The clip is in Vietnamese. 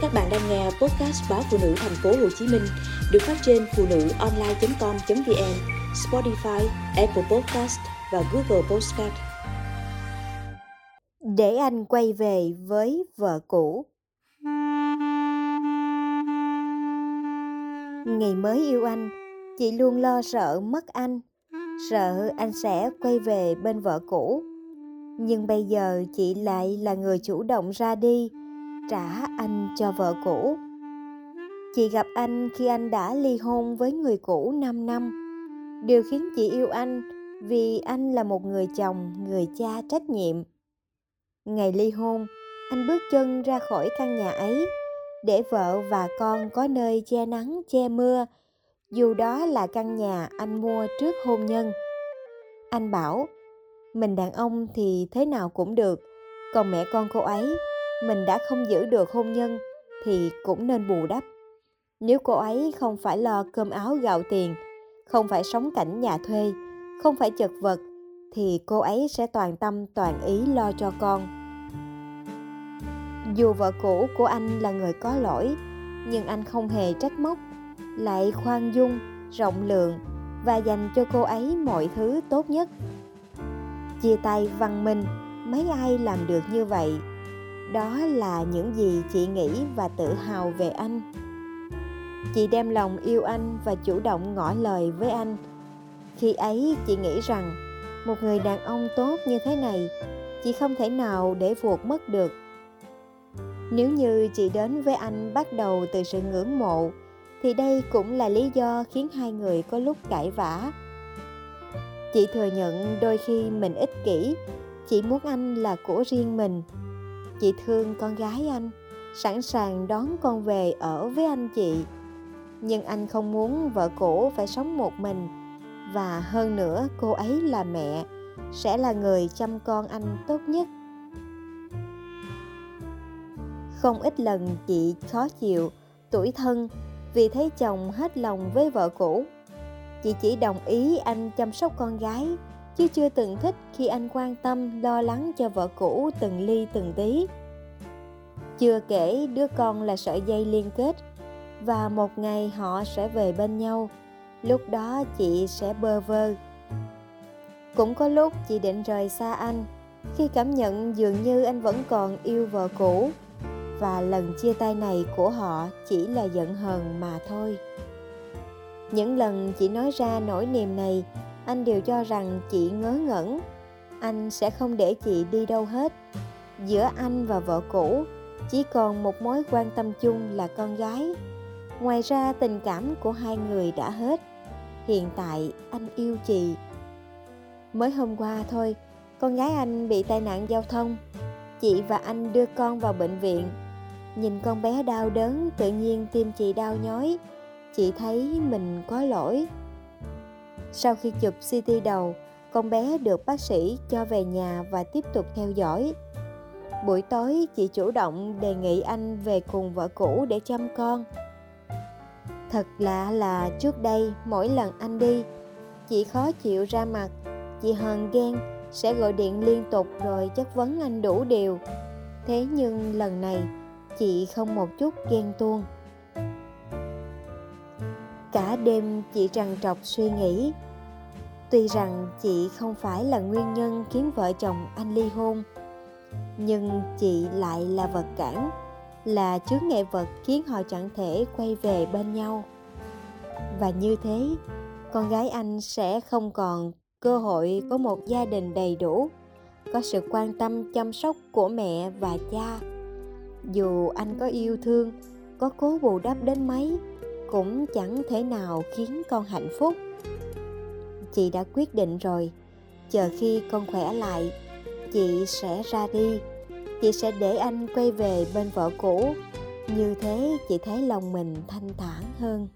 Các bạn đang nghe podcast báo phụ nữ thành phố Hồ Chí Minh được phát trên phụ nữ online.com.vn, Spotify, Apple Podcast và Google Podcast. Để anh quay về với vợ cũ. Ngày mới yêu anh, chị luôn lo sợ mất anh, sợ anh sẽ quay về bên vợ cũ. Nhưng bây giờ chị lại là người chủ động ra đi trả anh cho vợ cũ. Chị gặp anh khi anh đã ly hôn với người cũ 5 năm. Điều khiến chị yêu anh vì anh là một người chồng, người cha trách nhiệm. Ngày ly hôn, anh bước chân ra khỏi căn nhà ấy để vợ và con có nơi che nắng che mưa, dù đó là căn nhà anh mua trước hôn nhân. Anh bảo, mình đàn ông thì thế nào cũng được, còn mẹ con cô ấy mình đã không giữ được hôn nhân thì cũng nên bù đắp. Nếu cô ấy không phải lo cơm áo gạo tiền, không phải sống cảnh nhà thuê, không phải chật vật, thì cô ấy sẽ toàn tâm, toàn ý lo cho con. Dù vợ cũ của anh là người có lỗi, nhưng anh không hề trách móc, lại khoan dung, rộng lượng và dành cho cô ấy mọi thứ tốt nhất. Chia tay văn minh, mấy ai làm được như vậy? Đó là những gì chị nghĩ và tự hào về anh. Chị đem lòng yêu anh và chủ động ngỏ lời với anh. Khi ấy, chị nghĩ rằng, một người đàn ông tốt như thế này, chị không thể nào để vuột mất được. Nếu như chị đến với anh bắt đầu từ sự ngưỡng mộ, thì đây cũng là lý do khiến hai người có lúc cãi vã. Chị thừa nhận đôi khi mình ích kỷ, chị muốn anh là của riêng mình chị thương con gái anh, sẵn sàng đón con về ở với anh chị. Nhưng anh không muốn vợ cũ phải sống một mình, và hơn nữa cô ấy là mẹ, sẽ là người chăm con anh tốt nhất. Không ít lần chị khó chịu tuổi thân vì thấy chồng hết lòng với vợ cũ. Chị chỉ đồng ý anh chăm sóc con gái chứ chưa từng thích khi anh quan tâm, lo lắng cho vợ cũ từng ly từng tí. Chưa kể đứa con là sợi dây liên kết, và một ngày họ sẽ về bên nhau. Lúc đó chị sẽ bơ vơ. Cũng có lúc chị định rời xa anh, khi cảm nhận dường như anh vẫn còn yêu vợ cũ. Và lần chia tay này của họ chỉ là giận hờn mà thôi. Những lần chị nói ra nỗi niềm này anh đều cho rằng chị ngớ ngẩn. Anh sẽ không để chị đi đâu hết. Giữa anh và vợ cũ, chỉ còn một mối quan tâm chung là con gái. Ngoài ra, tình cảm của hai người đã hết. Hiện tại, anh yêu chị. Mới hôm qua thôi, con gái anh bị tai nạn giao thông. Chị và anh đưa con vào bệnh viện. Nhìn con bé đau đớn, tự nhiên tim chị đau nhói. Chị thấy mình có lỗi sau khi chụp ct đầu, con bé được bác sĩ cho về nhà và tiếp tục theo dõi. Buổi tối, chị chủ động đề nghị anh về cùng vợ cũ để chăm con. Thật lạ là trước đây, mỗi lần anh đi, chị khó chịu ra mặt. Chị hờn ghen, sẽ gọi điện liên tục rồi chất vấn anh đủ điều. Thế nhưng lần này, chị không một chút ghen tuông cả đêm chị trằn trọc suy nghĩ. Tuy rằng chị không phải là nguyên nhân khiến vợ chồng anh ly hôn, nhưng chị lại là vật cản, là chướng ngại vật khiến họ chẳng thể quay về bên nhau. Và như thế, con gái anh sẽ không còn cơ hội có một gia đình đầy đủ, có sự quan tâm chăm sóc của mẹ và cha. Dù anh có yêu thương, có cố bù đắp đến mấy cũng chẳng thể nào khiến con hạnh phúc. Chị đã quyết định rồi. Chờ khi con khỏe lại, chị sẽ ra đi. Chị sẽ để anh quay về bên vợ cũ. Như thế chị thấy lòng mình thanh thản hơn.